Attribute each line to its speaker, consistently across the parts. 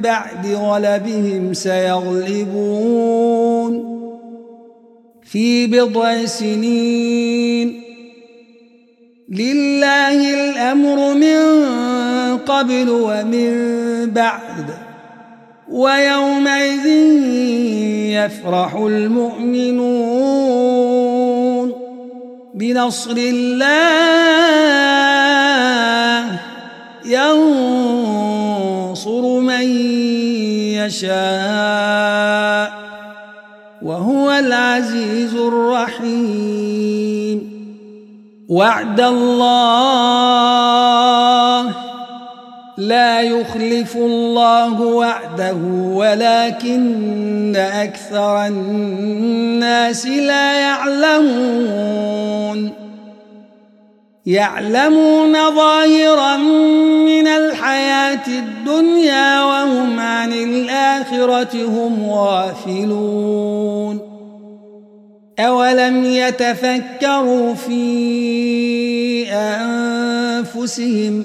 Speaker 1: بعد غلبهم سيغلبون في بضع سنين. لله الأمر من قبل ومن بعد ويومئذ يفرح المؤمنون. بنصر الله ينصر من يشاء وهو العزيز الرحيم. وعد الله لا يخلف الله وعده ولكن أكثر الناس لا يعلمون. يعلمون ظاهرا من الحياة الدنيا وهم عن الآخرة هم غافلون. أولم يتفكروا في أنفسهم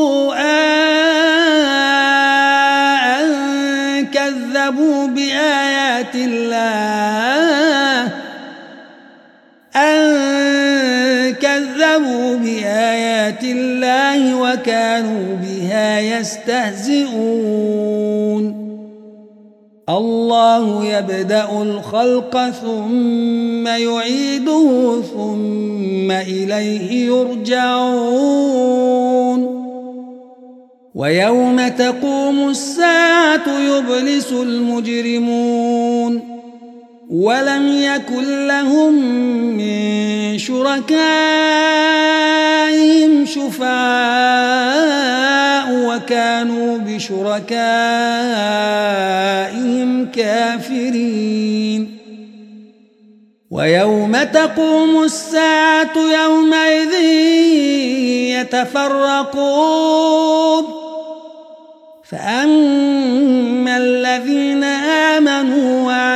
Speaker 1: بآيات الله أن كذبوا بآيات الله وكانوا بها يستهزئون الله يبدأ الخلق ثم يعيده ثم إليه يرجعون ويوم تقوم الساعة يبلس المجرمون ولم يكن لهم من شركائهم شفعاء وكانوا بشركائهم كافرين. ويوم تقوم الساعة يومئذ يتفرقون. فأما الذين آمنوا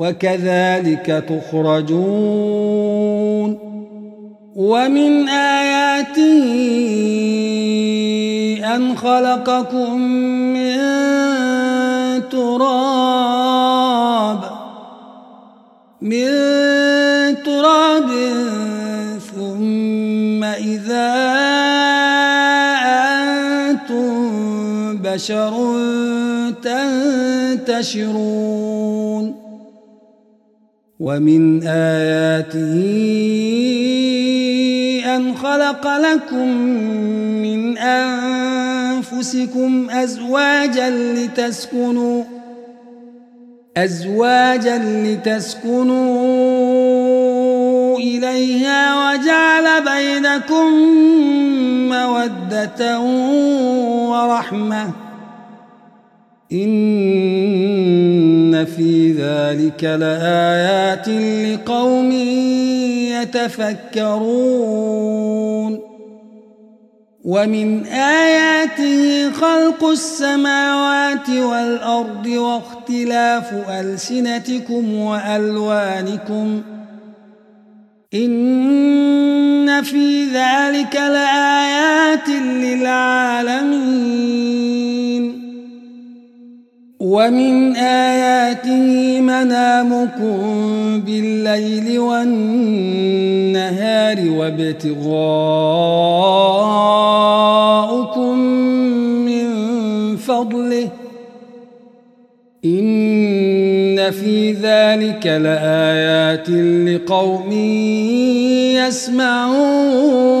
Speaker 1: وكذلك تخرجون. ومن آياته أن خلقكم من تراب من تراب ثم إذا أنتم بشر تنتشرون. ومن آياته أن خلق لكم من أنفسكم أزواجا لتسكنوا أزواجا لتسكنوا إليها وجعل بينكم مودة ورحمة. إن في ذلك لآيات لقوم يتفكرون. ومن آياته خلق السماوات والأرض واختلاف ألسنتكم وألوانكم. إن في ذلك لآيات للعالمين. ومن آياته منامكم بالليل والنهار وابتغاءكم من فضله إن في ذلك لآيات لقوم يسمعون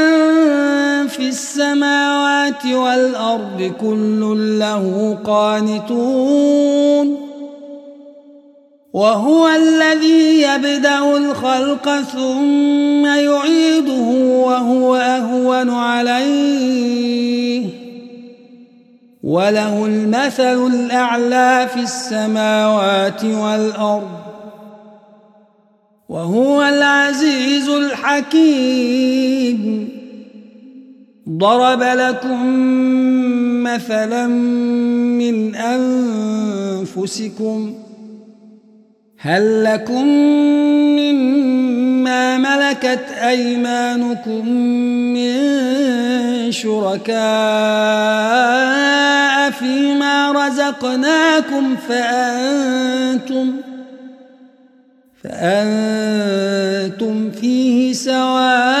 Speaker 1: في السماوات والأرض كل له قانتون. وهو الذي يبدأ الخلق ثم يعيده وهو أهون عليه. وله المثل الأعلى في السماوات والأرض. وهو العزيز الحكيم. ضرب لكم مثلا من أنفسكم هل لكم مما ملكت أيمانكم من شركاء فيما رزقناكم فأنتم فأنتم فيه سواء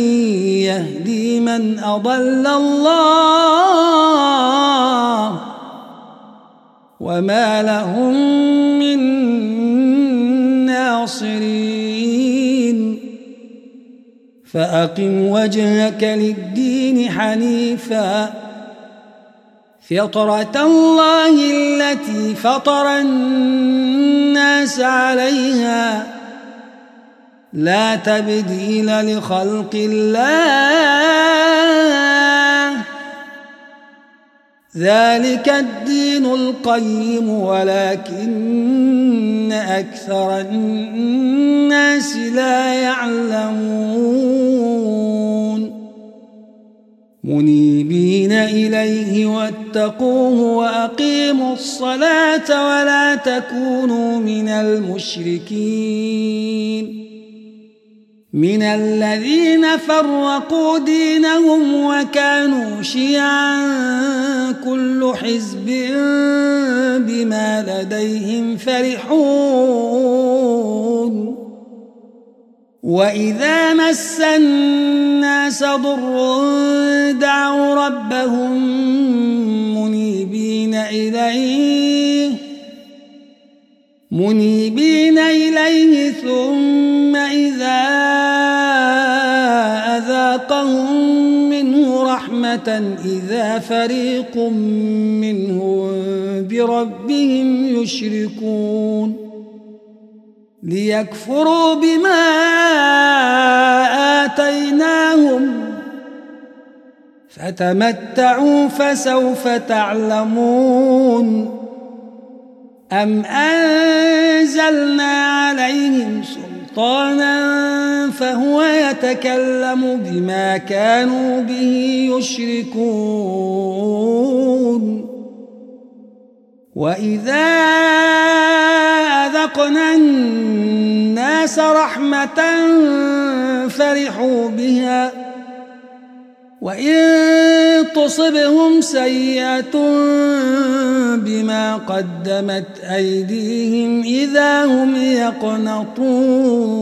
Speaker 1: من أضل الله وما لهم من ناصرين. فأقم وجهك للدين حنيفا. فطرة الله التي فطر الناس عليها لا تبديل لخلق الله. ذلك الدين القيم ولكن أكثر الناس لا يعلمون. منيبين إليه واتقوه وأقيموا الصلاة ولا تكونوا من المشركين. من الذين فرقوا دينهم وكانوا شيعا كل حزب بما لديهم فرحون. وإذا مس الناس ضر دعوا ربهم منيبين إليه منيبين إليه ثم إذا أذاقهم منه رحمة إذا فريق منهم بربهم يشركون ليكفروا بما آتيناهم فتمتعوا فسوف تعلمون أم أنزلنا عليهم سلطانا فهو يتكلم بما كانوا به يشركون. وإذا أذقنا الناس رحمة فرحوا بها. وإن تصبهم سيئة بما قدمت أيديهم إذا هم يقنطون.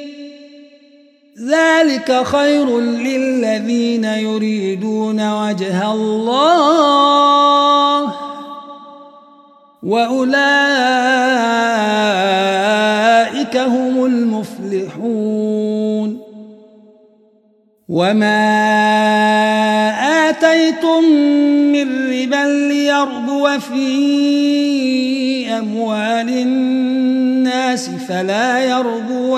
Speaker 1: ذلك خير للذين يريدون وجه الله. وأولئك هم المفلحون. وما آتيتم من ربا ليربو في أموال الناس فلا يربو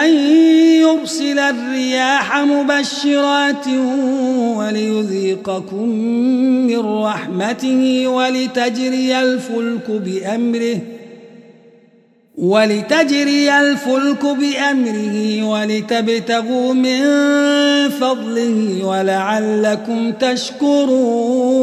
Speaker 1: أن يرسل الرياح مبشرات وليذيقكم من رحمته ولتجري الفلك بأمره ولتجري الفلك بأمره ولتبتغوا من فضله ولعلكم تشكرون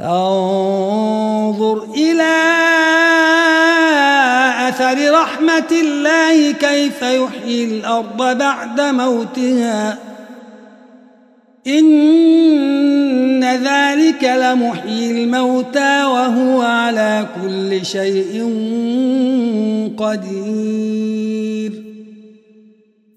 Speaker 1: فانظر إلى أثر رحمة الله كيف يحيي الأرض بعد موتها. إن ذلك لمحيي الموتى وهو على كل شيء قدير.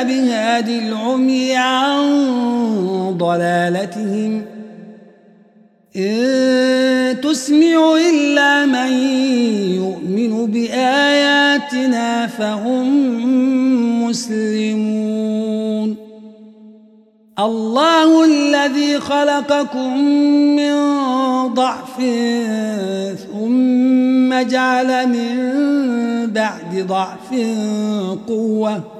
Speaker 1: أنت بهادي العمي عن ضلالتهم. إن تسمع إلا من يؤمن بآياتنا فهم مسلمون. الله الذي خلقكم من ضعف ثم جعل من بعد ضعف قوة.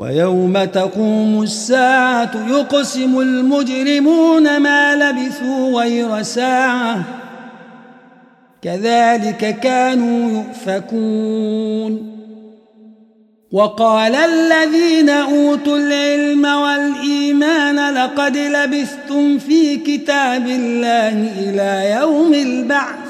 Speaker 1: ويوم تقوم الساعة يقسم المجرمون ما لبثوا غير ساعة. كذلك كانوا يؤفكون. وقال الذين أوتوا العلم والإيمان لقد لبثتم في كتاب الله إلى يوم البعث.